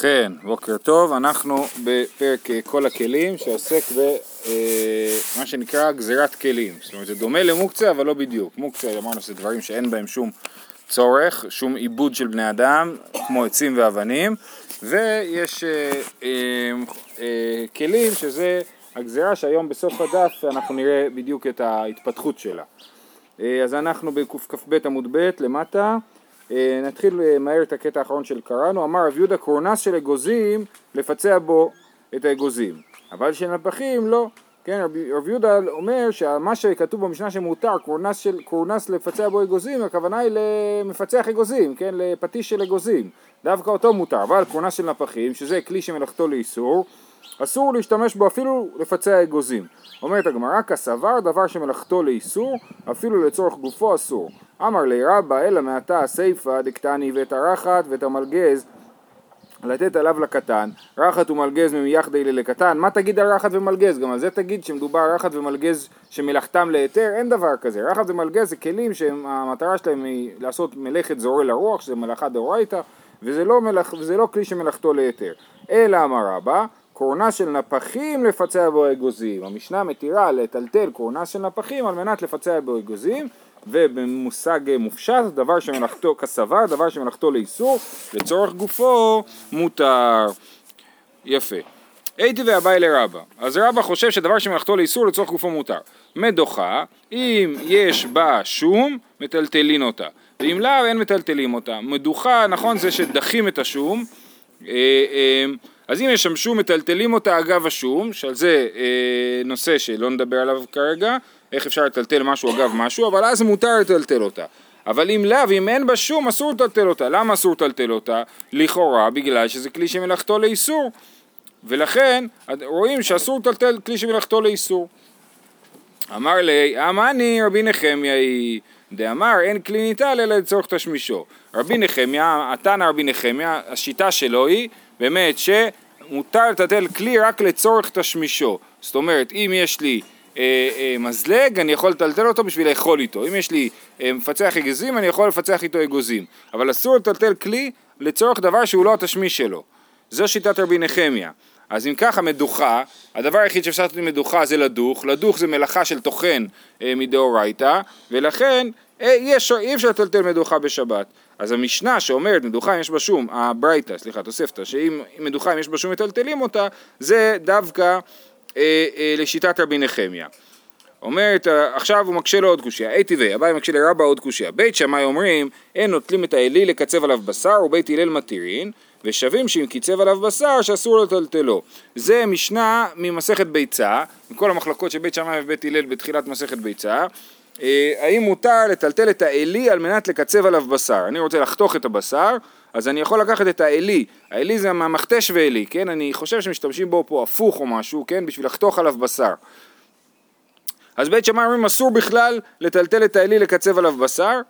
ובכן, בוקר טוב, אנחנו בפרק אה, כל הכלים שעוסק במה שנקרא גזירת כלים. זאת אומרת, זה דומה למוקצה אבל לא בדיוק. מוקצה, אמרנו שזה דברים שאין בהם שום צורך, שום עיבוד של בני אדם, כמו עצים ואבנים, ויש אה, אה, אה, כלים שזה הגזירה שהיום בסוף הדף אנחנו נראה בדיוק את ההתפתחות שלה. אה, אז אנחנו בקכ"ב עמוד ב' למטה. אה, נתחיל אה, מהר את הקטע האחרון של קראנו, אמר רב יהודה קורנס של אגוזים לפצע בו את האגוזים, אבל של נפחים לא, כן, רב, יהודה אומר שמה שכתוב במשנה שמותר, קורנס, של, קורנס לפצע בו אגוזים, הכוונה היא למפצח אגוזים, כן, לפטיש של אגוזים, דווקא אותו מותר, אבל קורנס של נפחים, שזה כלי שמלאכתו לאיסור, אסור להשתמש בו אפילו לפצע אגוזים. אומרת הגמרא, כסבר דבר שמלאכתו לאיסור, אפילו לצורך גופו אסור. אמר לי רבא, אלא מעתה הסיפא דקטני ואת הרחת ואת המלגז לתת עליו לקטן, רחת ומלגז ממייחדי לקטן, מה תגיד על רחת ומלגז? גם על זה תגיד שמדובר רחת ומלגז שמלאכתם להיתר, אין דבר כזה. רחת ומלגז זה כלים שהמטרה שלהם היא לעשות מלאכת זורע לרוח, שזה מלאכה דאורייתא, וזה לא, מלאכ... וזה לא כלי שמלאכתו להיתר. אלא אמר רבא, קורנה של נפחים לפצע בו אגוזים. המשנה מתירה לטלטל קורנה של נפחים על מנת לפצע בו אגוזים, ובמושג מופשט, דבר שמלאכתו כסבר, דבר שמלאכתו לאיסור, לצורך גופו מותר. יפה. הייתי ואביי לרבא. אז רבא חושב שדבר שמלאכתו לאיסור לצורך גופו מותר. מדוחה, אם יש בה שום, מטלטלין אותה. ואם לאו, אין מטלטלים אותה. מדוחה, נכון זה שדחים את השום. אה, אה, אז אם יש שם שום מטלטלים אותה אגב השום, שעל זה אה, נושא שלא נדבר עליו כרגע, איך אפשר לטלטל משהו אגב משהו, אבל אז מותר לטלטל אותה. אבל אם לאו, אם אין בה שום, אסור לטלטל אותה. למה אסור לטלטל אותה? לכאורה, בגלל שזה כלי שמלאכתו לאיסור. ולכן, רואים שאסור לטלטל כלי שמלאכתו לאיסור. אמר לי, אמני רבי נחמיה היא, דאמר אין כלי ניטל אלא לצורך תשמישו. רבי נחמיה, התנא רבי נחמיה, השיטה שלו היא באמת שמותר לטלטל כלי רק לצורך תשמישו. זאת אומרת, אם יש לי מזלג, אני יכול לטלטל אותו בשביל לאכול איתו. אם יש לי אה, מפצח אגוזים, אני יכול לפצח איתו אגוזים. אבל אסור לטלטל כלי לצורך דבר שהוא לא התשמיש שלו. זו שיטת רבי נחמיה. אז אם ככה מדוחה, הדבר היחיד שאפשר לעשות עם מדוחה זה לדוך, לדוך זה מלאכה של טוחן אה, מדאורייתא, ולכן אה, אי אפשר לטלטל מדוחה בשבת. אז המשנה שאומרת מדוחה אם יש בה שום, הברייתא, סליחה, תוספתא, שאם מדוחה אם יש בה שום מטלטלים אותה, זה דווקא אה, אה, לשיטת רבי נחמיה. אומרת, אה, עכשיו הוא מקשה לו עוד קושייה, אי טבעי, אביי מקשה לרבה עוד קושייה. בית שמאי אומרים, אין נוטלים את האלי לקצב עליו בשר, ובית הלל מתירין, ושווים שאם קיצב עליו בשר, שאסור לטלטלו. זה משנה ממסכת ביצה, מכל המחלקות של בית שמאי ובית הלל בתחילת מסכת ביצה. האם מותר לטלטל את האלי על מנת לקצב עליו בשר? אני רוצה לחתוך את הבשר, אז אני יכול לקחת את האלי, האלי זה המכתש ואלי, כן? אני חושב שמשתמשים בו פה הפוך או משהו, כן? בשביל לחתוך עליו בשר. אז בית שמאי אומרים אסור בכלל לטלטל את האלי לקצב עליו בשר,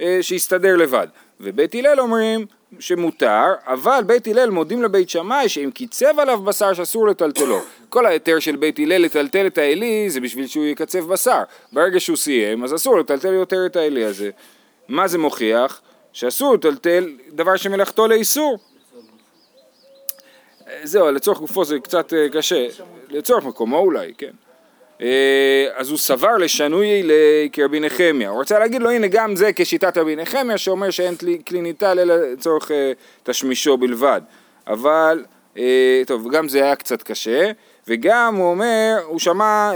אה, שיסתדר לבד. ובית הלל אומרים שמותר, אבל בית הלל מודים לבית שמאי שאם קיצב עליו בשר שאסור לטלטלו. כל ההיתר של בית הלל לטלטל את האלי זה בשביל שהוא יקצב בשר. ברגע שהוא סיים אז אסור לטלטל יותר את האלי הזה. מה זה מוכיח? שאסור לטלטל דבר שמלאכתו לאיסור. זהו, לצורך גופו זה קצת אה, קשה, לצורך מקומו אולי, כן. אה, אז הוא סבר לשנוי כרבי נחמיה. הוא רוצה להגיד לו הנה גם זה כשיטת רבי נחמיה שאומר שאין כלי ניטל אלא לצורך אה, תשמישו בלבד. אבל, טוב, גם זה היה קצת קשה, וגם הוא אומר, הוא שמע,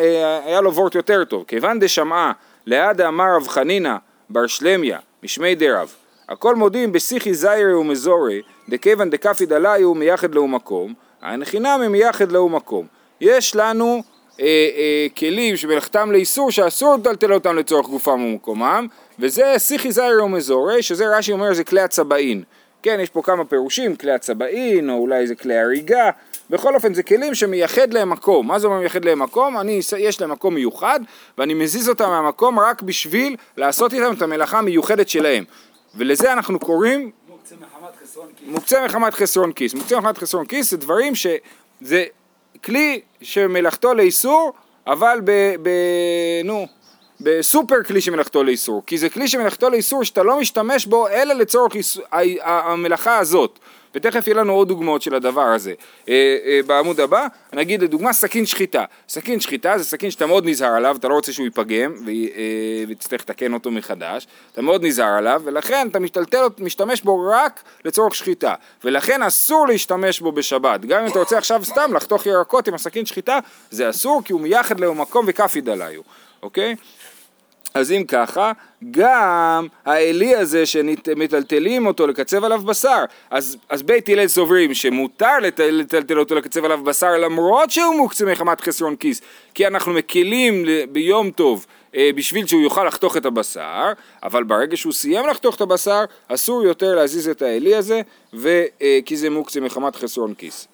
היה לו וורט יותר טוב, כיוון דשמעה ליד אמר רב חנינא בר שלמיה משמי דרב הכל מודים בשיחי זיירי ומזורי, דכיוון דכפי דליו מייחד לו מקום, אין חינמי מייחד לו מקום. יש לנו אה, אה, כלים שמלאכתם לאיסור שאסור לטלטל אותם לצורך גופם ומקומם, וזה שיחי זיירי ומזורי, שזה רש"י אומר זה כלי הצבעין. כן, יש פה כמה פירושים, כלי הצבעין, או אולי זה כלי הריגה, בכל אופן זה כלים שמייחד להם מקום. מה זה אומר מייחד להם מקום? אני, יש להם מקום מיוחד, ואני מזיז אותם מהמקום רק בשביל לעשות איתם את המלאכה המיוחדת שלהם. ולזה אנחנו קוראים מוקצה מחמת חסרון כיס. מוקצה מחמת חסרון כיס. מוקצה מחמת חסרון כיס זה דברים שזה כלי שמלאכתו לאיסור, אבל ב... ב נו... בסופר כלי שמלאכתו לאיסור, כי זה כלי שמלאכתו לאיסור שאתה לא משתמש בו אלא לצורך איסור, המלאכה הזאת. ותכף יהיה לנו עוד דוגמאות של הדבר הזה. אה, אה, בעמוד הבא, נגיד לדוגמה סכין שחיטה. סכין שחיטה זה סכין שאתה מאוד נזהר עליו, אתה לא רוצה שהוא ייפגם אה, ותצטרך לתקן אותו מחדש, אתה מאוד נזהר עליו, ולכן אתה משתלטל, משתמש בו רק לצורך שחיטה, ולכן אסור להשתמש בו בשבת. גם אם אתה רוצה עכשיו סתם לחתוך ירקות עם הסכין שחיטה, זה אסור כי הוא מייחד לו מקום וכף ידליו, אוקיי? אז אם ככה, גם האלי הזה שמטלטלים אותו לקצב עליו בשר, אז, אז בית הלל סוברים שמותר לטלטל אותו לקצב עליו בשר למרות שהוא מוקצה מחמת חסרון כיס, כי אנחנו מקלים ביום טוב אה, בשביל שהוא יוכל לחתוך את הבשר, אבל ברגע שהוא סיים לחתוך את הבשר, אסור יותר להזיז את האלי הזה, ו, אה, כי זה מוקצה מחמת חסרון כיס.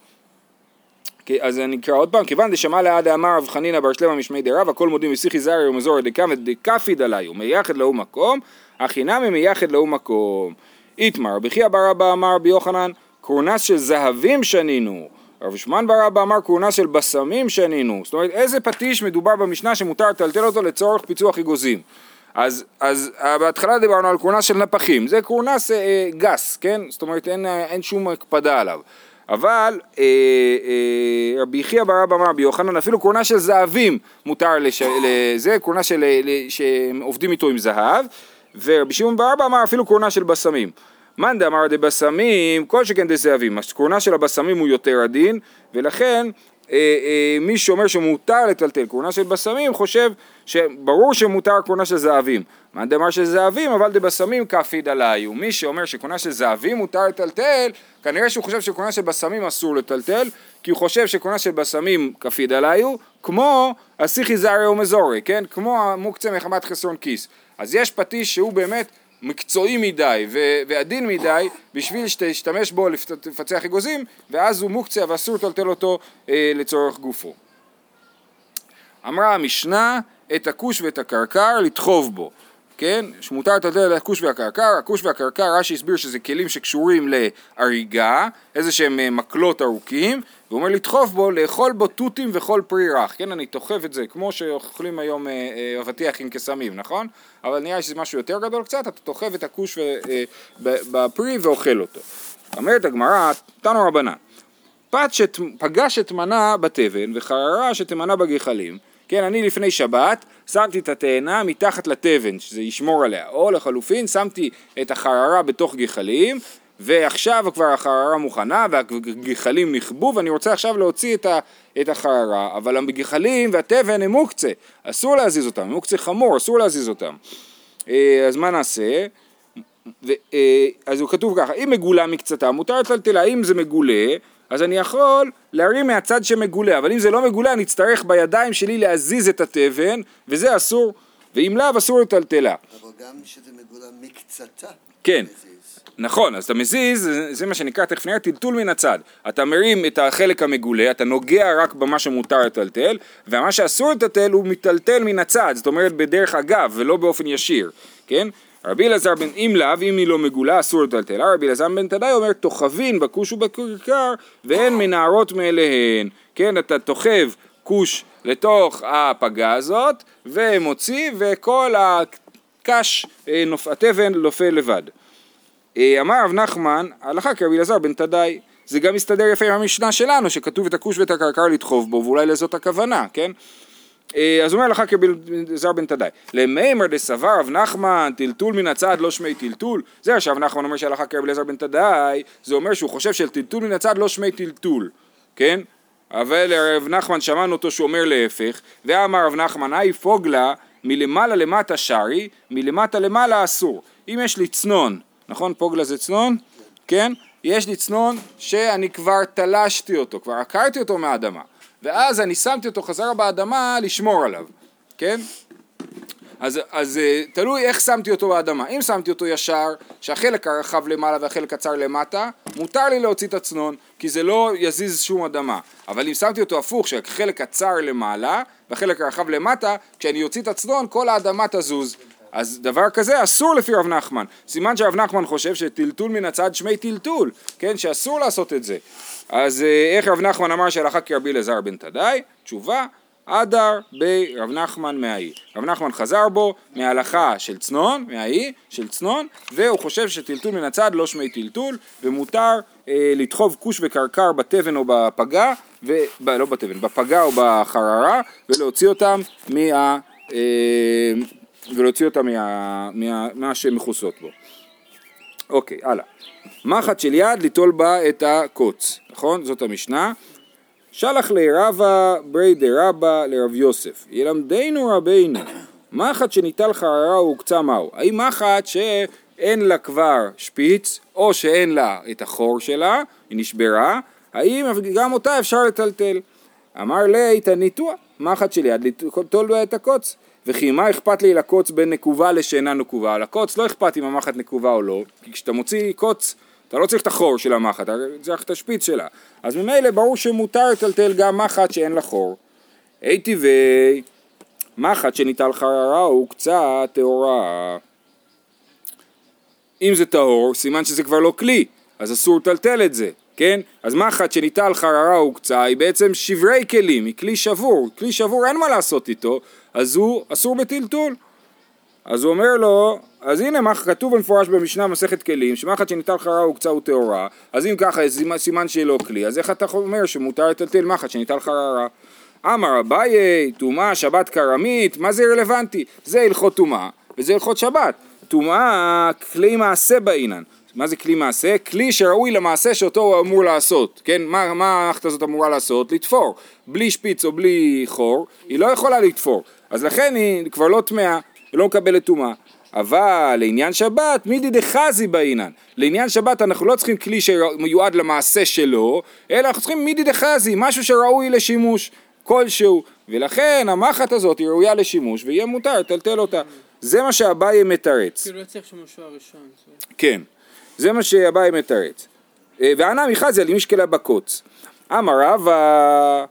אז אני אקרא עוד פעם, כיוון דשמע לעד אמר רב חנינא בר שלמה משמי דרב, הכל מודים בשיחי זרי ומזור דקמת דקפיד עלי, ומייחד להו מקום, הכי נמי מייחד להו מקום. איתמר, בכי אבר אבא אמר רבי יוחנן, קורנס של זהבים שנינו. רב שמעון בר אבא אמר קורנס של בשמים שנינו. זאת אומרת, איזה פטיש מדובר במשנה שמותר לטלטל אותו לצורך פיצוח אגוזים. אז, אז בהתחלה דיברנו על קורנס של נפחים, זה קורנס אה, גס, כן? זאת אומרת אין, אין שום הקפדה עליו. אבל אה, אה, רבי יחיא אבא אמר רבי יוחנן אפילו קורנה של זהבים מותר לש... לזה, קורנה של... שעובדים איתו עם זהב ורבי שמעון בר אבא אמר אפילו קורנה של בשמים. מאן דאמר דבשמים כל שכן דזהבים אז קורנה של הבשמים הוא יותר עדין ולכן אה, אה, מי שאומר שמותר לטלטל כהונה של בשמים חושב שברור שמותר כהונה של זהבים. מה דאמר של זהבים אבל דבשמים כפיד עליי. ומי שאומר שכהונה של זהבים מותר לטלטל כנראה שהוא חושב שכהונה של בשמים אסור לטלטל כי הוא חושב שכהונה של בשמים כפיד עליי כמו הסיכי זרי ומזורי, כן? כמו המוקצה מחמת חסרון כיס. אז יש פטיש שהוא באמת מקצועי מדי ועדין מדי בשביל שתשתמש בו לפצח אגוזים ואז הוא מוקצה ואסור לטלטל אותו אה, לצורך גופו. אמרה המשנה את הכוש ואת הקרקר לדחוב בו כן? שמותר את הכוש והקרקר, הכוש והקרקר רש"י הסביר שזה כלים שקשורים להריגה, איזה שהם אה, מקלות ארוכים, והוא אומר לדחוף בו, לאכול בו תותים וכל פרי רך, כן? אני תוחף את זה, כמו שאוכלים היום אה, אה, אבטיח עם קסמים, נכון? אבל נראה שזה משהו יותר גדול קצת, אתה תוחף את הכוש בפרי ואוכל אותו. אומרת הגמרא, תנו רבנן, פת שפגש את מנה בתבן וחררה שתמנה בגחלים כן, אני לפני שבת שמתי את התאנה מתחת לתבן, שזה ישמור עליה, או לחלופין שמתי את החררה בתוך גחלים, ועכשיו כבר החררה מוכנה והגחלים נכבו ואני רוצה עכשיו להוציא את, ה, את החררה, אבל הגחלים והתבן הם מוקצה, אסור להזיז אותם, הם מוקצה חמור, אסור להזיז אותם. אה, אז מה נעשה? ו, אה, אז הוא כתוב ככה, אם מגולה מקצתה מותר לטלטלה, אם זה מגולה אז אני יכול להרים מהצד שמגולה, אבל אם זה לא מגולה אני אצטרך בידיים שלי להזיז את התבן, וזה אסור, ואם לאו אסור לטלטלה. אבל גם כשזה מגולה מקצתה. כן. נכון, אז אתה מזיז, זה מה שנקרא, תכף נראה, טלטול מן הצד. אתה מרים את החלק המגולה, אתה נוגע רק במה שמותר לטלטל, ומה שאסור לטלטל הוא מטלטל מן הצד, זאת אומרת בדרך אגב ולא באופן ישיר, כן? רבי אלעזר בן אם לאו, אם היא לא מגולה אסור לטלטלה, רבי אלעזר בן תדאי אומר תוכבין בכוש ובכרכר ואין מנערות מאליהן, כן, אתה תוכב כוש לתוך הפגה הזאת ומוציא וכל הקש, אה, התבן נופל לבד. אה, אמר רב נחמן, הלכה כרבי אלעזר בן תדאי, זה גם מסתדר יפה עם המשנה שלנו שכתוב את הכוש ואת הקרקר לדחוב בו ואולי לזאת הכוונה, כן? אה, אז אומר לך כזר בן תדאי, למימר דסבר רב נחמן טלטול מן הצד לא שמי טלטול, זה עכשיו נחמן אומר שהלכה כרבי אליעזר בן תדאי, זה אומר שהוא חושב של טלטול מן הצד לא שמי טלטול, כן? אבל רב נחמן שמענו אותו שהוא אומר להפך, ואמר רב נחמן, היי פוגלה מלמעלה למטה שרי, מלמטה למעלה אסור. אם יש לי צנון, נכון פוגלה זה צנון? כן? יש לי צנון שאני כבר תלשתי אותו, כבר עקרתי אותו מהאדמה. ואז אני שמתי אותו חזרה באדמה לשמור עליו, כן? אז, אז אה, תלוי איך שמתי אותו באדמה. אם שמתי אותו ישר, שהחלק הרחב למעלה והחלק הצר למטה, מותר לי להוציא את הצנון, כי זה לא יזיז שום אדמה. אבל אם שמתי אותו הפוך, שהחלק הצר למעלה והחלק הרחב למטה, כשאני אוציא את הצנון, כל האדמה תזוז. אז דבר כזה אסור לפי רב נחמן. סימן שרב נחמן חושב שטלטול מן הצד שמי טלטול, כן? שאסור לעשות את זה. אז אה, איך רב נחמן אמר שהלכה כרבי אלעזר בן תדאי? תשובה, אדר ברב נחמן מהאי. רב נחמן חזר בו מההלכה של צנון, מהאי, של צנון, והוא חושב שטלטול מן הצד לא שמי טלטול, ומותר אה, לדחוב כוש וקרקר בתבן או בפגה, ו... ב... לא בתבן, בפגה או בחררה, ולהוציא אותם מה... אה, ולהוציא אותם מה... מה... מה שמכוסות בו. אוקיי, הלאה. מחט של יד ליטול בה את הקוץ, נכון? זאת המשנה. שלח לרבה ברי דרבה לרב יוסף, ילמדנו רבינו, מחט שניטל חררה הוקצה מהו? האם מחט שאין לה כבר שפיץ, או שאין לה את החור שלה, היא נשברה, האם גם אותה אפשר לטלטל? אמר לי, תניתוע, מחט של יד ליטול בה את הקוץ. וכי מה אכפת לי לקוץ בין נקובה לשאינה נקובה? לקוץ לא אכפת אם המחט נקובה או לא, כי כשאתה מוציא קוץ אתה לא צריך את החור של המחט, אתה צריך את השפיץ שלה. אז ממילא ברור שמותר לטלטל גם מחט שאין לה חור. אי טבעי, מחט שניטל חררה הוא קצת טהורה. אם זה טהור, סימן שזה כבר לא כלי, אז אסור לטלטל את זה, כן? אז מחט שניטל חררה הוא קצה היא בעצם שברי כלים, היא כלי שבור, כלי שבור אין מה לעשות איתו, אז הוא אסור בטלטול. אז הוא אומר לו, אז הנה מה כתוב במפורש במשנה מסכת כלים, שמחט שניטל חררה הוא קצה וטהורה, אז אם ככה סימן שהיא לא כלי, אז איך אתה אומר שמותר לטלטל מחט שניטל חררה? אמר אביי, טומאה, שבת כרמית, מה זה רלוונטי? זה הלכות טומאה וזה הלכות שבת. טומאה, כלי מעשה באינן. מה זה כלי מעשה? כלי שראוי למעשה שאותו הוא אמור לעשות, כן? מה, מה המערכת הזאת אמורה לעשות? לתפור. בלי שפיץ או בלי חור, היא לא יכולה לתפור. אז לכן היא כבר לא טמאה, היא לא מקבלת טומאה. אבל לעניין שבת, מידי דחזי באינן. לעניין שבת אנחנו לא צריכים כלי שמיועד למעשה שלו, אלא אנחנו צריכים מידי דחזי, משהו שראוי לשימוש כלשהו. ולכן המחט הזאת היא ראויה לשימוש ויהיה מותר לטלטל אותה. זה מה שאביי מתרץ. כאילו לא צריך שמשהו הראשון. כן, זה מה שאביי מתרץ. אה, וענה מחזי על משקלה בקוץ. אמר רבא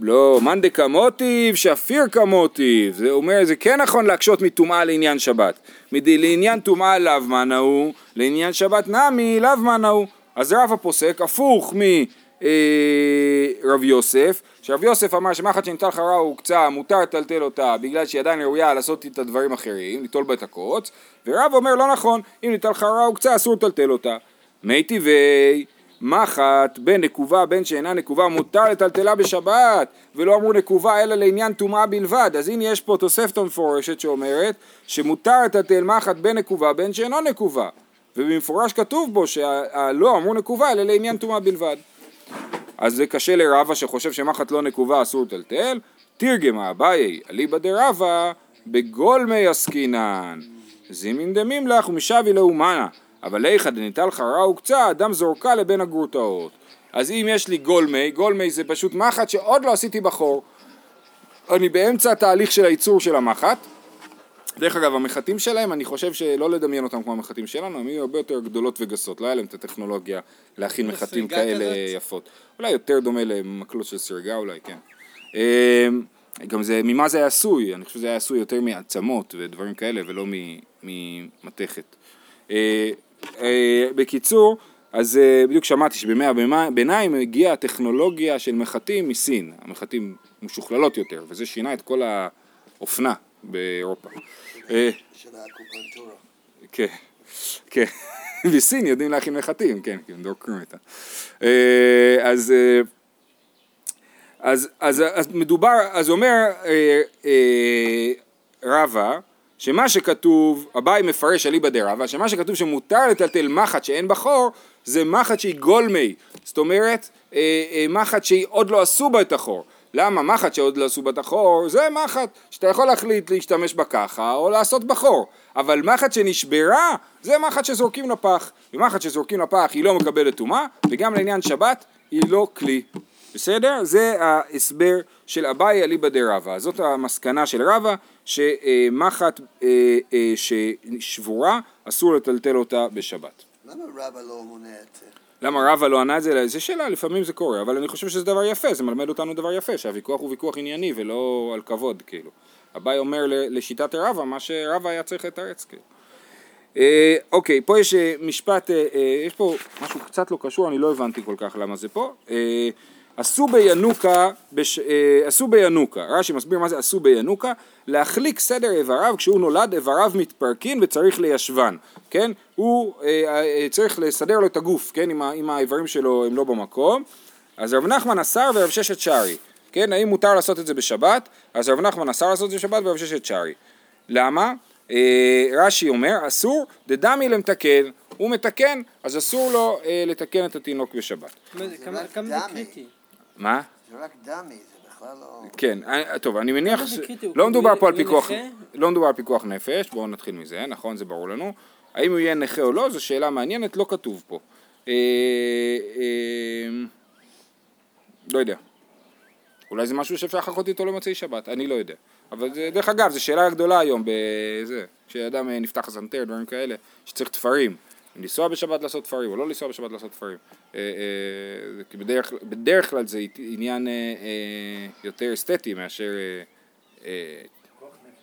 לא, מאן דקמוטיב, שפיר כמוטיב. זה אומר, זה כן נכון להקשות מטומאה לעניין שבת. מדי לעניין טומאה לאו ההוא, לעניין שבת נמי לאו ההוא. אז רב הפוסק, הפוך מרב אה, יוסף, שרב יוסף אמר שמחת שניטל חרה הוא קצה, מותר לטלטל אותה בגלל שהיא עדיין ראויה לעשות את הדברים אחרים, ליטול בה את הקוץ, ורב אומר לא נכון, אם ניטל חרה הוא קצה אסור לטלטל אותה. מי טבעי מחט בין נקובה בין שאינה נקובה מותר לטלטלה בשבת ולא אמרו נקובה אלא לעניין טומאה בלבד. אז הנה יש פה תוספת מפורשת שאומרת שמותר לטלטל מחט בין נקובה בין שאינה נקובה. ובמפורש כתוב בו שלא אמרו נקובה אלא לעניין טומאה בלבד. אז זה קשה לרבה שחושב שמחט לא נקובה אסור לטלטל. תרגם אביי אליבא דרבה בגולמי עסקינן. זימין דמים לך ומשבי לאומנה אבל איכא דניטל חרה וקצה, אדם זורקה לבין הגרוטאות. אז אם יש לי גולמי, גולמי זה פשוט מחט שעוד לא עשיתי בחור. אני באמצע התהליך של הייצור של המחט. דרך אגב, המחטים שלהם, אני חושב שלא לדמיין אותם כמו המחטים שלנו, הם יהיו הרבה יותר גדולות וגסות, לא היה להם את הטכנולוגיה להכין מחטים כאלה כזאת. יפות. אולי יותר דומה למקלות של סרגה אולי, כן. אמ, גם זה, ממה זה היה עשוי? אני חושב שזה היה עשוי יותר מעצמות ודברים כאלה ולא ממתכת. אה, אה, בקיצור, אז אה, בדיוק שמעתי שבימי הביניים הגיעה הטכנולוגיה של מחטים מסין, המחטים משוכללות יותר, וזה שינה את כל האופנה באירופה. אה. כן, כן. בסין יודעים להכין מחטים, כן, כי הם דורקים איתם. אז, אז, אז, אז מדובר, אז אומר רבא, שמה שכתוב, אביי מפרש אליבא דרבא, שמה שכתוב שמותר לטלטל מחט שאין בה חור, זה מחט שהיא גולמי, זאת אומרת אה, אה, מחט שהיא עוד לא עשו בה את החור. למה? מחט שעוד לא עשו בה את החור, זה מחט שאתה יכול להחליט להשתמש בה ככה או לעשות בחור. אבל מחט שנשברה, זה מחט שזורקים לפח. ומחט שזורקים לפח היא לא מקבלת טומאה, וגם לעניין שבת היא לא כלי. בסדר? זה ההסבר של אביי אליבא דרבא. זאת המסקנה של רבא, שמחט אה, אה, ששבורה אסור לטלטל אותה בשבת. למה רבא לא מונה את זה? למה רבא לא ענה את זה? זו שאלה, לפעמים זה קורה, אבל אני חושב שזה דבר יפה, זה מלמד אותנו דבר יפה, שהוויכוח הוא ויכוח ענייני ולא על כבוד, כאילו. אביי אומר לשיטת רבא מה שרבא היה צריך לתרץ, כאילו. אה, אוקיי, פה יש משפט, יש פה משהו קצת לא קשור, אני לא הבנתי כל כך למה זה פה. עשו בינוקה, בש, אה, עשו בינוקה, רש"י מסביר מה זה עשו בינוקה, להחליק סדר איבריו, כשהוא נולד איבריו מתפרקים וצריך ליישבן, כן? הוא אה, אה, צריך לסדר לו את הגוף, כן? אם, אם האיברים שלו הם לא במקום, אז רב נחמן אסר ורב ששת שרי, כן? האם מותר לעשות את זה בשבת? אז רב נחמן אסר לעשות את זה בשבת ורב ששת שרי. למה? אה, רש"י אומר, אסור דדמי למתקן, הוא מתקן, אז אסור לו אה, לתקן את התינוק בשבת. כמה רק כמה זה דמי. קריטי? מה? זה רק דמי, זה בכלל לא... כן, אה, טוב, אני מניח, לא כאילו מדובר פה על פיקוח? לא מדובר על פיקוח נפש, בואו נתחיל מזה, נכון, זה ברור לנו. האם הוא יהיה נכה או לא, זו שאלה מעניינת, לא כתוב פה. לא יודע. אולי זה משהו שאפשר לחכות איתו למוצאי שבת, אני לא יודע. אבל זה, דרך אגב, זו שאלה גדולה היום בזה, כשאדם אה, נפתח הסנטר, דברים כאלה, שצריך תפרים. אם לנסוע בשבת לעשות תפרים או לא לנסוע בשבת לעשות תפרים. אה, אה, בדרך, בדרך כלל זה עניין יותר אסתטי מאשר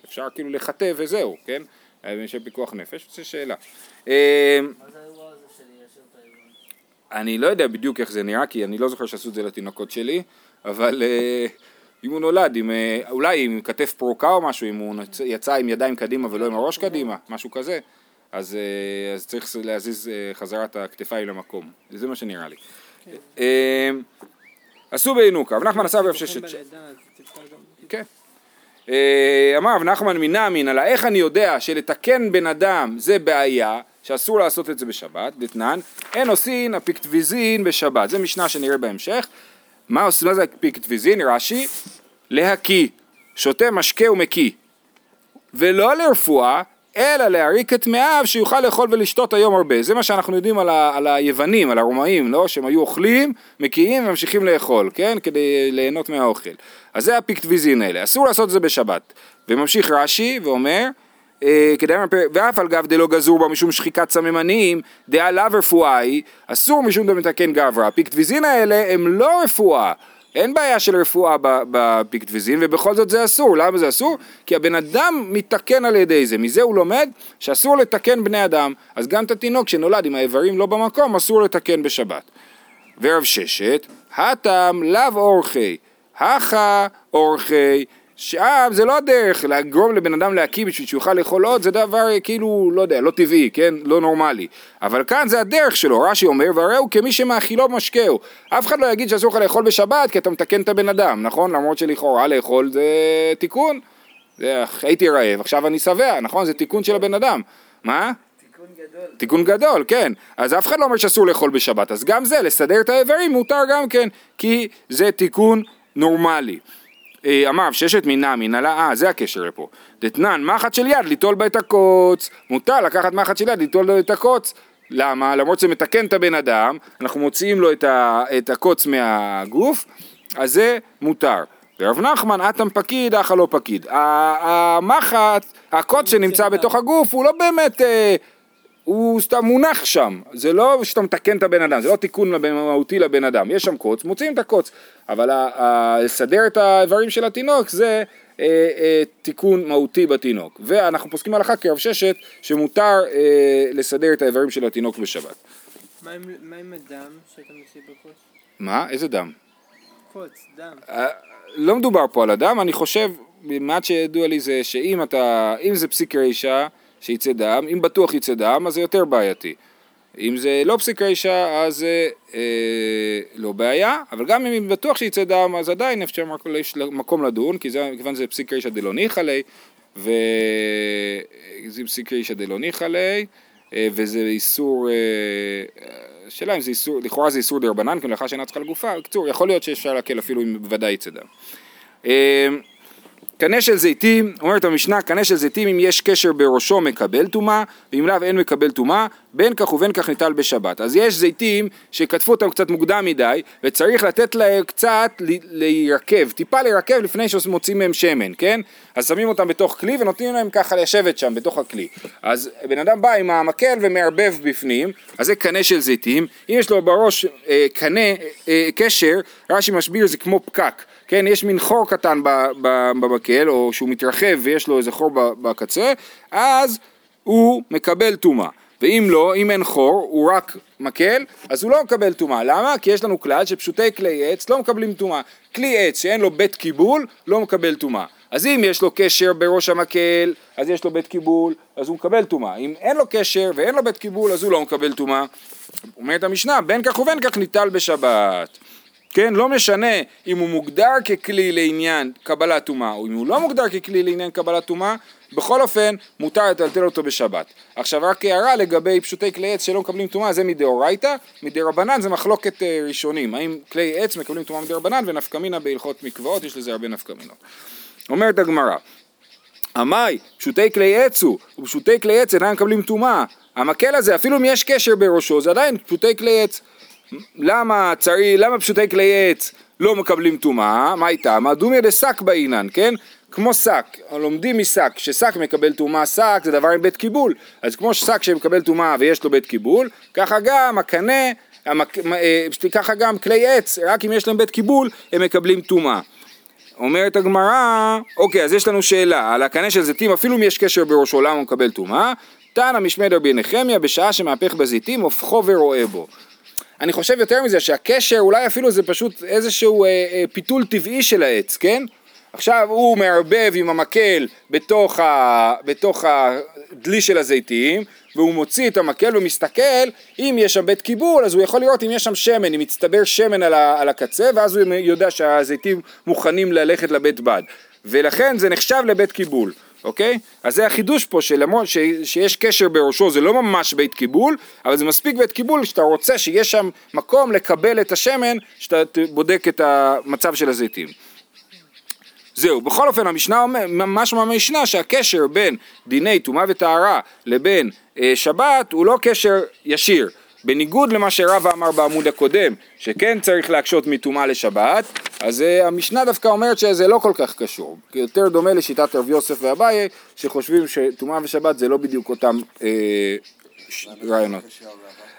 אפשר כאילו לחטא וזהו, כן? מאשר פיקוח נפש, זו שאלה. אני לא יודע בדיוק איך זה נראה, כי אני לא זוכר שעשו את זה לתינוקות שלי, אבל אם הוא נולד, עם, אה, אולי עם כתף פרוקה או משהו, אם הוא יצא עם ידיים קדימה ולא עם הראש קדימה, משהו כזה, אז, אה, אז צריך להזיז אה, חזרה את הכתפיים למקום. זה מה שנראה לי. אה, אסובי ינוקא, רב נחמן אסר ורב ששת... כן. אמר רב נחמן מנמין, על איך אני יודע שלתקן בן אדם זה בעיה, שאסור לעשות את זה בשבת, דתנן, אין עושין אפיקטויזין בשבת, זה משנה שנראה בהמשך. מה עושים, מה זה אפיקטויזין? רש"י, להקיא, שותה משקה ומקיא. ולא לרפואה, אלא להריק את מעיו שיוכל לאכול ולשתות היום הרבה. זה מה שאנחנו יודעים על, ה, על היוונים, על הרומאים, לא? שהם היו אוכלים, מקיאים וממשיכים לאכול, כן? כדי ליהנות מהאוכל. אז זה האפיקטויזין האלה. אסור לעשות את זה בשבת. וממשיך רש"י ואומר, כדאי בפרק, ואף על גב דלא גזור בה משום שחיקת סממנים, דהא לאו רפואה היא, אסור משום דמתקן גברא. האפיקטויזין האלה הם לא רפואה. אין בעיה של רפואה באפיקטויזין ובכל זאת זה אסור, למה זה אסור? כי הבן אדם מתקן על ידי זה, מזה הוא לומד שאסור לתקן בני אדם, אז גם את התינוק שנולד עם האיברים לא במקום אסור לתקן בשבת. ורב ששת, הטם לאו אורחי, הכה אורחי, שם זה לא הדרך לגרום לבן אדם להקיא בשביל שהוא יוכל לאכול עוד, זה דבר אה, כאילו, לא יודע, לא טבעי, כן? לא נורמלי. אבל כאן זה הדרך שלו, רש"י אומר, והרי הוא כמי שמאכילו משקהו. אף אחד לא יגיד שאסור לך לאכול בשבת כי אתה מתקן את הבן אדם, נכון? למרות שלכאורה לאכול זה תיקון. זה, הייתי רעב, עכשיו אני שבע, נכון? זה תיקון של הבן אדם. מה? תיקון גדול. תיקון גדול, כן. אז אף אחד לא אומר שאסור לאכול בשבת, אז גם זה, לסדר את האיברים מותר גם כן, כי זה תיקון נורמלי. אה, אמר ששת מינה מנהלה, אה, זה הקשר לפה. דתנן, מחט של יד, ליטול בה את הקוץ. מותר לקחת מחט של יד, ליטול את הקוץ. למה? למרות שזה מתקן את הבן אדם, אנחנו מוציאים לו את, ה, את הקוץ מהגוף, אז זה מותר. ורב נחמן, אטם פקיד, אחא לא פקיד. המחט, הקוץ שנמצא בתוך הגוף, הוא לא באמת... הוא סתם מונח שם, זה לא שאתה מתקן את הבן אדם, זה לא תיקון מהותי לבן אדם, יש שם קוץ, מוציאים את הקוץ, אבל לסדר את האיברים של התינוק זה אה, אה, תיקון מהותי בתינוק, ואנחנו פוסקים הלכה כרב ששת שמותר אה, לסדר את האיברים של התינוק בשבת. מה עם- מה עם הדם שאתה מוציא בקוץ? מה? איזה דם? קוץ, דם. אה, לא מדובר פה על הדם, אני חושב, מעט שידוע לי זה שאם אתה, אם זה פסיק רישא שיצא דם, אם בטוח יצא דם אז זה יותר בעייתי. אם זה לא פסיק רישא אז אה, לא בעיה, אבל גם אם בטוח שיצא דם אז עדיין אפשר מקום- לדון, כי זה, כיוון שזה פסיק רישא דלא ניחא ליה, וזה פסיק רישא דלא ניחא ליה, אה, וזה איסור, אה, השאלה אם זה איסור, לכאורה זה איסור דרבנן, כי מלאכה שאינה צריכה לגופה, בקיצור, יכול להיות שאפשר להקל אפילו אם בוודאי יצא דם. אה, קנה של זיתים, אומרת המשנה, קנה של זיתים אם יש קשר בראשו מקבל טומאה, ואם לאו אין מקבל טומאה, בין כך ובין כך ניטל בשבת. אז יש זיתים שקטפו אותם קצת מוקדם מדי, וצריך לתת להם קצת להירקב, טיפה להירקב לפני שמוצאים מהם שמן, כן? אז שמים אותם בתוך כלי ונותנים להם ככה לשבת שם בתוך הכלי. אז בן אדם בא עם המקל ומערבב בפנים, אז זה קנה של זיתים, אם יש לו בראש אה, קנה, אה, קשר, רש"י מסביר זה כמו פקק. כן, יש מין חור קטן במקל, או שהוא מתרחב ויש לו איזה חור בקצה, אז הוא מקבל טומאה. ואם לא, אם אין חור, הוא רק מקל, אז הוא לא מקבל טומאה. למה? כי יש לנו כלל שפשוטי כלי עץ לא מקבלים טומאה. כלי עץ שאין לו בית קיבול, לא מקבל טומאה. אז אם יש לו קשר בראש המקל, אז יש לו בית קיבול, אז הוא מקבל טומאה. אם אין לו קשר ואין לו בית קיבול, אז הוא לא מקבל טומאה. אומרת המשנה, בין כך ובין כך ניטל בשבת. כן, לא משנה אם הוא מוגדר ככלי לעניין קבלת טומאה, או אם הוא לא מוגדר ככלי לעניין קבלת טומאה, בכל אופן מותר לטלטל אותו בשבת. עכשיו רק הערה לגבי פשוטי כלי עץ שלא מקבלים טומאה, זה מדאורייתא, מדרבנן זה מחלוקת אה, ראשונים, האם כלי עץ מקבלים טומאה מדרבנן ונפקמינה בהלכות מקוואות, יש לזה הרבה נפקמינות. אומרת הגמרא, עמאי, פשוטי כלי עץ הוא, ופשוטי כלי עץ אינם מקבלים טומאה. המקל הזה, אפילו אם יש קשר בראשו, זה עדיין פשוטי כלי עץ. למה צריך, למה פשוטי כלי עץ לא מקבלים טומאה? מה איתם? דומיה דשק באינן, כן? כמו שק, לומדים משק, ששק מקבל טומאה, שק זה דבר עם בית קיבול, אז כמו שק שמקבל טומאה ויש לו בית קיבול, ככה גם הקנה, המק... אה, ככה גם כלי עץ, רק אם יש להם בית קיבול הם מקבלים טומאה. אומרת הגמרא, אוקיי, אז יש לנו שאלה, על הקנה של זיתים, אפילו אם יש קשר בראשו, למה הוא מקבל טומאה? תנא משמד רבי נחמיה, בשעה שמהפך בזיתים, הופכו ורואה בו. אני חושב יותר מזה, שהקשר, אולי אפילו זה פשוט איזשהו אה, אה, פיתול טבעי של העץ, כן? עכשיו הוא מערבב עם המקל בתוך, ה, בתוך הדלי של הזיתים והוא מוציא את המקל ומסתכל אם יש שם בית קיבול אז הוא יכול לראות אם יש שם שמן, אם מצטבר שמן על, ה, על הקצה ואז הוא יודע שהזיתים מוכנים ללכת לבית בד ולכן זה נחשב לבית קיבול אוקיי? אז זה החידוש פה שלמרות ש, שיש קשר בראשו זה לא ממש בית קיבול אבל זה מספיק בית קיבול שאתה רוצה שיש שם מקום לקבל את השמן שאתה בודק את המצב של הזיתים זהו, בכל אופן המשנה אומר, ממש מהמשנה שהקשר בין דיני טומאה וטהרה לבין אה, שבת הוא לא קשר ישיר. בניגוד למה שרבא אמר בעמוד הקודם, שכן צריך להקשות מטומאה לשבת, אז אה, המשנה דווקא אומרת שזה לא כל כך קשור. כי יותר דומה לשיטת רב יוסף ואביי, שחושבים שטומאה ושבת זה לא בדיוק אותם אה, ש... רעיונות.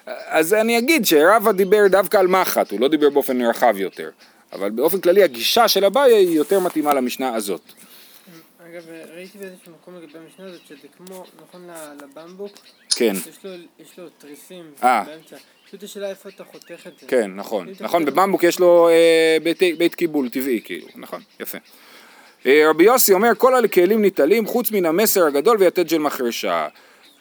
אז אני אגיד שרבא דיבר דווקא על מחט, הוא לא דיבר באופן רחב יותר. אבל באופן כללי הגישה של אביי היא יותר מתאימה למשנה הזאת. אגב, ראיתי באיזשהו מקום לגבי המשנה הזאת, שזה כמו, נכון לבמבוק? כן. יש לו, יש לו תריסים אה. באמצע. פשוט השאלה איפה אתה חותך את זה. כן, נכון. נכון, בבמבוק יש לו אה, בית, בית קיבול טבעי, כאילו. נכון, יפה. אה, רבי יוסי אומר, כל הכלים ניטלים חוץ מן המסר הגדול ויתד של מחרשה.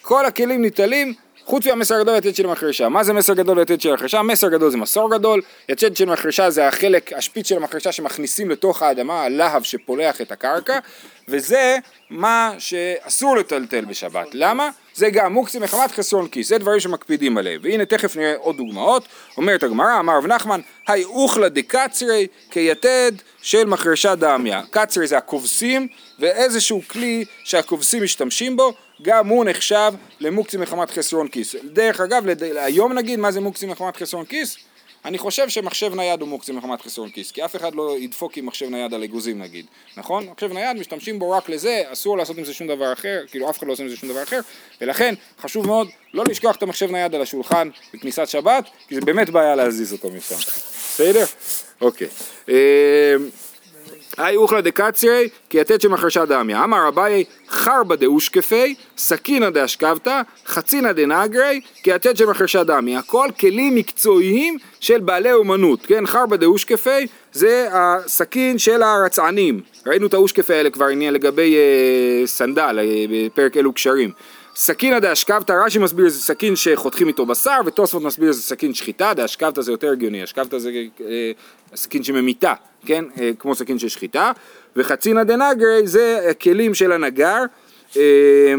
כל הכלים ניטלים חוץ מהמסר הגדול ויתד של מחרשה. מה זה מסר גדול ויתד של מחרשה? מסר גדול זה מסור גדול, יתד של מחרשה זה החלק, השפיץ של המחרשה שמכניסים לתוך האדמה, הלהב שפולח את הקרקע, וזה מה שאסור לטלטל בשבת. למה? זה גם מוקצה מחמת חסרון כיס, זה דברים שמקפידים עליהם. והנה תכף נראה עוד דוגמאות. אומרת הגמרא, אמר רב נחמן, האי אוכלא דקצרי כיתד של מחרישה דמיא. קצרי זה הכובסים, ואיזשהו כלי שהכובסים משתמשים בו, גם הוא נחשב למוקצה מחמת חסרון כיס. דרך אגב. היום נגיד מה זה מוקצה מחמת חסרון כיס? אני חושב שמחשב נייד הוא מוקצה מחמת חסרון כיס, כי אף אחד לא ידפוק עם מחשב נייד על אגוזים נגיד, נכון? מחשב נייד משתמשים בו רק לזה, אסור לעשות עם זה שום דבר אחר, כאילו אף אחד לא עושה עם זה שום דבר אחר, ולכן חשוב מאוד לא לשכוח את המחשב נייד על השולחן בכניסת שבת, כי זה באמת בעיה להזיז אותו משם, בסדר? אוקיי. האי אוכלא דקצרי, כיתד של מחרישה דמיא. אמר אביי, חרבא דאושכפי, סכינא דאשכבתא, חצינא דנגרי, כיתד של מחרישה דמיא. הכל כלים מקצועיים של בעלי אומנות, כן? חרבא דאושכפי זה הסכין של הרצענים. ראינו את האושקפי האלה כבר עניין לגבי אה, סנדל, אה, בפרק אלו קשרים. סכינא דאשכבתא, רש"י מסביר זה סכין שחותכים איתו בשר, ותוספות מסביר זה סכין שחיטה, דאשכבתא זה יותר הגיוני, אשכבתא זה אה, סכין שממיתה, כן? אה, כמו סכין של שחיטה, וחצינא דנגרי זה הכלים של הנגר, אה,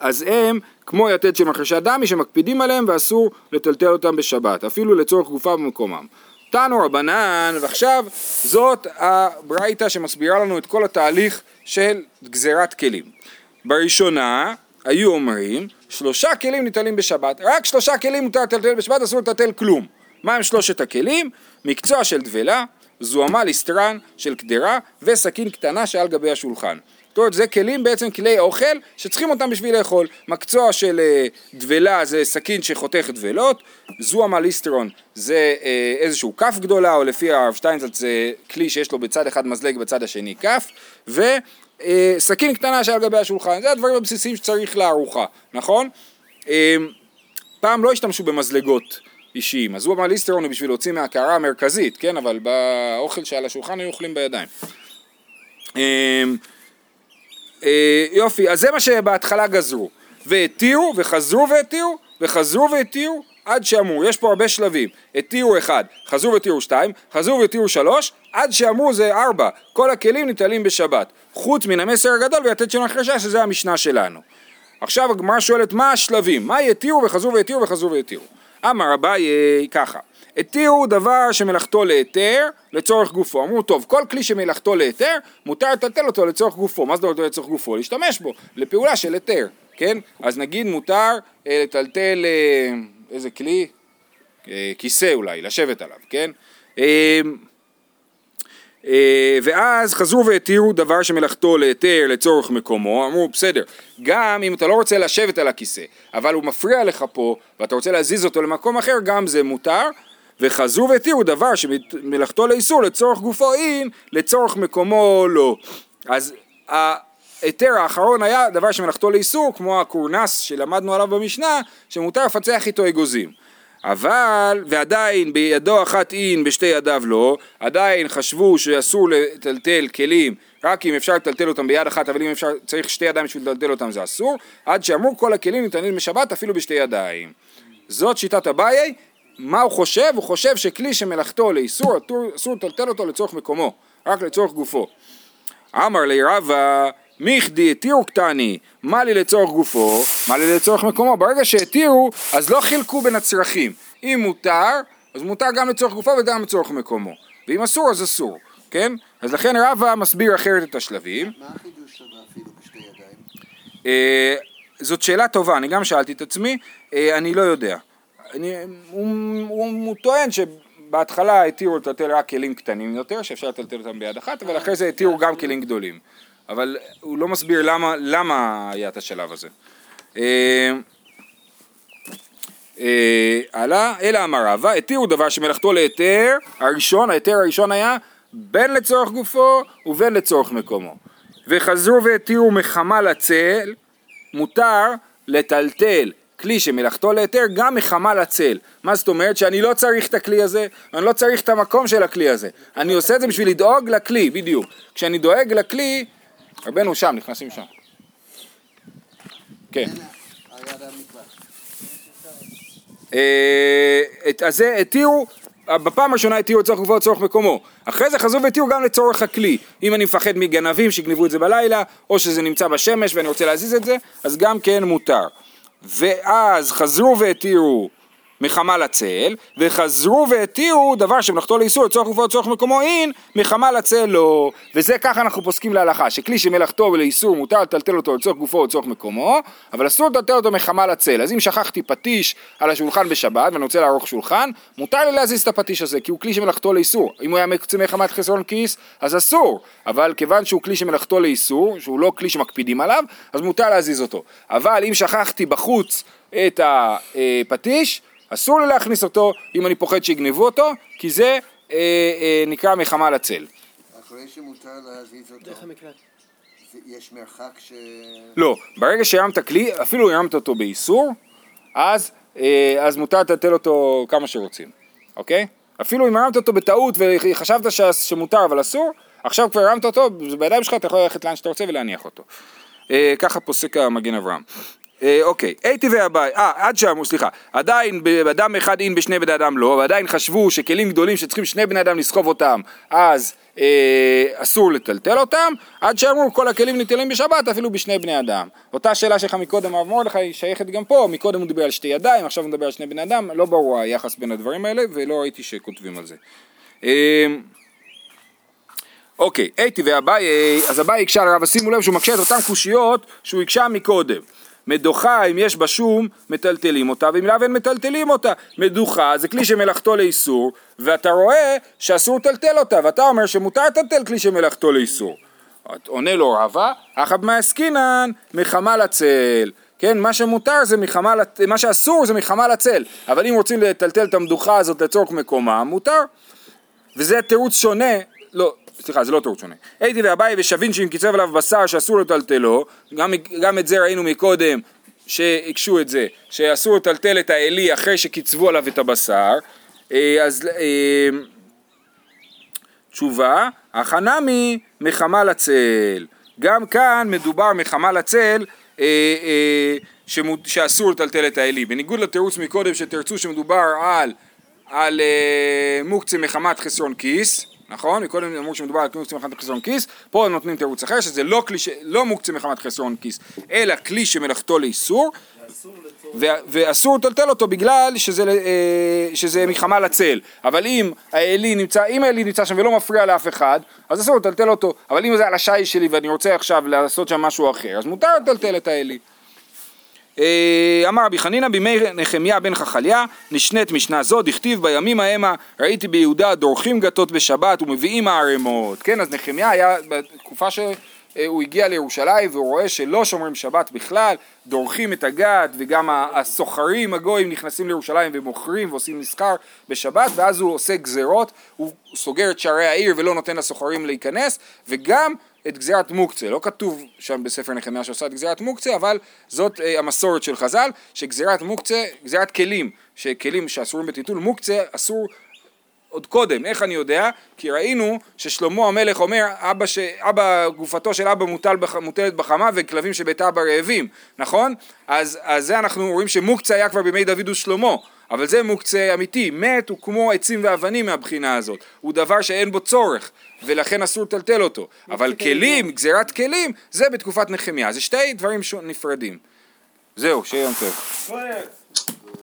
אז הם כמו יתד של מחרשה דמי שמקפידים עליהם ואסור לטלטל אותם בשבת, אפילו לצורך גופה במקומם. תנו רבנן, ועכשיו זאת הברייתא שמסבירה לנו את כל התהליך של גזירת כלים. בראשונה היו אומרים שלושה כלים ניטלים בשבת, רק שלושה כלים מותר לטלטל בשבת, אסור לטלטל כלום. מה הם שלושת הכלים? מקצוע של דבלה, זוהמה ליסטרן של קדרה וסכין קטנה שעל גבי השולחן. זאת אומרת זה כלים בעצם כלי אוכל שצריכים אותם בשביל לאכול. מקצוע של אה, דבלה זה סכין שחותך דבלות, זוהמה ליסטרון זה אה, איזשהו כף גדולה או לפי הרב שטיינזלץ זה כלי שיש לו בצד אחד מזלג בצד השני כף ו... אה, קטנה שעל גבי השולחן, זה הדברים הבסיסיים שצריך לארוחה, נכון? אה, פעם לא השתמשו במזלגות אישיים, אז הוא אמר ליסטרון הוא בשביל להוציא מהקערה המרכזית, כן, אבל באוכל שעל השולחן היו אוכלים בידיים. אה, אה, יופי, אז זה מה שבהתחלה גזרו. והתירו, וחזרו והתירו, וחזרו והתירו, עד שאמרו, יש פה הרבה שלבים, התירו אחד, חזרו והתירו שתיים, חזרו והתירו שלוש, עד שאמרו זה ארבע, כל הכלים ניטלים בשבת, חוץ מן המסר הגדול ויתד שלנו החרשה שזה המשנה שלנו. עכשיו הגמרא שואלת מה השלבים, מה יתירו וחזרו והתירו וחזרו והתירו. אמר אביי ככה, התירו דבר שמלאכתו להיתר לצורך גופו. אמרו, טוב, כל כלי שמלאכתו להיתר, מותר לטלטל אותו לצורך גופו. מה זאת אומרת לצורך גופו? להשתמש בו, לפעולה של היתר, כן? אז נגיד מותר אה, לטלטל, אה, איזה כלי? אה, כיסא אולי, לשבת עליו, כן? אה, אה, ואז חזרו והתירו דבר שמלאכתו להיתר לצורך מקומו, אמרו בסדר, גם אם אתה לא רוצה לשבת על הכיסא, אבל הוא מפריע לך פה ואתה רוצה להזיז אותו למקום אחר, גם זה מותר, וחזרו והתירו דבר שמלאכתו לאיסור לצורך גופו אין, לצורך מקומו לא. אז ההיתר האחרון היה דבר שמלאכתו לאיסור, כמו הקורנס שלמדנו עליו במשנה, שמותר לפצח איתו אגוזים. אבל, ועדיין בידו אחת אין, בשתי ידיו לא, עדיין חשבו שאסור לטלטל כלים רק אם אפשר לטלטל אותם ביד אחת, אבל אם אפשר, צריך שתי ידיים בשביל לטלטל אותם זה אסור, עד שאמרו כל הכלים ניתנים בשבת אפילו בשתי ידיים. זאת שיטת אביי, מה הוא חושב? הוא חושב שכלי שמלאכתו לאיסור, אסור לטלטל אותו לצורך מקומו, רק לצורך גופו. אמר לי רבא, מיכדי התירו קטני, מה לי לצורך גופו, מה לי לצורך מקומו. ברגע שהתירו, אז לא חילקו בין הצרכים. אם מותר, אז מותר גם לצורך גופו וגם לצורך מקומו. ואם אסור, אז אסור, כן? אז לכן רבא מסביר אחרת את השלבים. מה החידוש שלך אפילו בשתי ידיים? אה, זאת שאלה טובה, אני גם שאלתי את עצמי, אה, אני לא יודע. אני, הוא, הוא, הוא טוען שבהתחלה התירו לטלטל רק כלים קטנים יותר, שאפשר לטלטל אותם ביד אחת, אבל אחרי זה התירו גם כלים גדולים. אבל הוא לא מסביר למה, למה היה את השלב הזה. אה, אה, אלא אמר רבא, התירו דבר שמלאכתו להיתר, הראשון, ההיתר הראשון היה בין לצורך גופו ובין לצורך מקומו. וחזרו והתירו מחמה לצל, מותר לטלטל כלי שמלאכתו להיתר גם מחמה לצל. מה זאת אומרת? שאני לא צריך את הכלי הזה, אני לא צריך את המקום של הכלי הזה. אני עושה את זה בשביל לדאוג לכלי, בדיוק. כשאני דואג לכלי, רבנו שם, נכנסים שם. כן. אה, אז זה התירו, בפעם הראשונה התירו לצורך גופו לצורך מקומו. אחרי זה חזרו והתירו גם לצורך הכלי. אם אני מפחד מגנבים שיגנבו את זה בלילה, או שזה נמצא בשמש ואני רוצה להזיז את זה, אז גם כן מותר. ואז חזרו והתירו מחמה לצל, וחזרו והתירו דבר שמלאכתו לאיסור לצורך גופו לצורך מקומו אין, מחמה לצל לא. וזה ככה אנחנו פוסקים להלכה, שכלי שמלאכתו לאיסור מותר לטלטל אותו לצורך גופו ולצורך מקומו, אבל אסור לטלטל אותו מחמה לצל. אז אם שכחתי פטיש על השולחן בשבת ואני רוצה לערוך שולחן, מותר לי להזיז את הפטיש הזה, כי הוא כלי שמלאכתו לאיסור. אם הוא היה מקצה מחמת חסרון כיס, אז אסור. אבל כיוון שהוא כלי שמלאכתו לאיסור, שהוא לא כלי שמקפידים עליו, אז מותר להזיז אותו. אבל אם שכחתי בחוץ את הפטיש, אסור לי להכניס אותו אם אני פוחד שיגנבו אותו, כי זה אה, אה, נקרא מחמה לצל. אחרי שמותר להזיז אותו, דרך המקלט. זה- יש מרחק ש... לא, ברגע שהרמת כלי, אפילו הרמת אותו באיסור, אז, אה, אז מותר לטלטל אותו כמה שרוצים, אוקיי? אפילו אם הרמת אותו בטעות וחשבת ש- שמותר אבל אסור, עכשיו כבר הרמת אותו, זה בידיים שלך, אתה יכול ללכת לאן שאתה רוצה ולהניח אותו. אה, ככה פוסק המגן אברהם. אה, אוקיי, הייתי ואביי, אה, עד שאמרו, סליחה, עדיין באדם אחד אין בשני בני אדם לא, ועדיין חשבו שכלים גדולים שצריכים שני בני אדם לסחוב אותם, אז אה, אסור לטלטל אותם, עד שאמרו כל הכלים ניטלים בשבת אפילו בשני בני אדם. אותה שאלה שלך מקודם הרב מרדכי היא שייכת גם פה, מקודם הוא דיבר על שתי ידיים, עכשיו הוא מדבר על שני בני אדם, לא ברור היחס בין הדברים האלה ולא ראיתי שכותבים על זה. אה, אוקיי, הייתי ואביי, אז אביי הקשה לרב, שימו לב שהוא מקשה את אותן קושיות שהוא הקשה מקודם. מדוחה, אם יש בה שום, מטלטלים אותה, ואם לאו אין מטלטלים אותה. מדוחה זה כלי שמלאכתו לאיסור, ואתה רואה שאסור לטלטל אותה, ואתה אומר שמותר לטלטל כלי שמלאכתו לאיסור. עונה לו רבא, אחא במאי עסקינן מחמה לצל. כן, מה שמותר זה מחמה, לצ- מה שאסור זה מחמה לצל, אבל אם רוצים לטלטל את המדוכה הזאת לצורך מקומה, מותר. וזה תירוץ שונה, לא, סליחה, זה לא תירוץ שונה. הייתי ואביי ושבין שאם קיצב עליו בשר שאסור לטלטלו, גם, גם את זה ראינו מקודם, שהקשו את זה, שאסור לטלטל את האלי אחרי שקיצבו עליו את הבשר, אה, אז אה, תשובה, החנמי מחמה לצל. גם כאן מדובר מחמה לצל אה, שאסור לטלטל את האלי. בניגוד לתירוץ מקודם שתרצו שמדובר על, על מוקצה מחמת חסרון כיס, נכון? מקודם אמרו שמדובר על מוקצה מחמת חסרון כיס, פה הם נותנים תירוץ אחר שזה לא, כלי ש... לא מוקצה מחמת חסרון כיס, אלא כלי שמלאכתו לאיסור. ו- ואסור לטלטל אותו בגלל שזה, אה, שזה מלחמה לצל. אבל אם האלי נמצא, אם האלי נמצא שם ולא מפריע לאף אחד, אז אסור לטלטל אותו. אבל אם זה על השיש שלי ואני רוצה עכשיו לעשות שם משהו אחר, אז מותר לטלטל את האלי. אה, אמר רבי חנינא בימי נחמיה בן חכליה נשנית משנה זו דכתיב בימים המה ראיתי ביהודה דורכים גתות בשבת ומביאים הערימות כן אז נחמיה היה בתקופה שהוא הגיע לירושלים והוא רואה שלא שומרים שבת בכלל דורכים את הגת וגם הסוחרים הגויים נכנסים לירושלים ומוכרים ועושים מסחר בשבת ואז הוא עושה גזרות הוא סוגר את שערי העיר ולא נותן לסוחרים להיכנס וגם את גזירת מוקצה, לא כתוב שם בספר נחמיה שעושה את גזירת מוקצה, אבל זאת אה, המסורת של חז"ל, שגזירת מוקצה, גזירת כלים, שכלים שאסורים בטיטול, מוקצה אסור עוד קודם, איך אני יודע? כי ראינו ששלמה המלך אומר, אבא, ש... אבא גופתו של אבא מוטל בח... מוטלת בחמה וכלבים שבית אבא רעבים, נכון? אז, אז זה אנחנו רואים שמוקצה היה כבר בימי דוד ושלמה, אבל זה מוקצה אמיתי, מת הוא כמו עצים ואבנים מהבחינה הזאת, הוא דבר שאין בו צורך, ולכן אסור לטלטל אותו, אבל כלים, גזירת כלים, זה בתקופת נחמיה, זה שתי דברים. נפרדים. זהו, שיהיה יום טוב.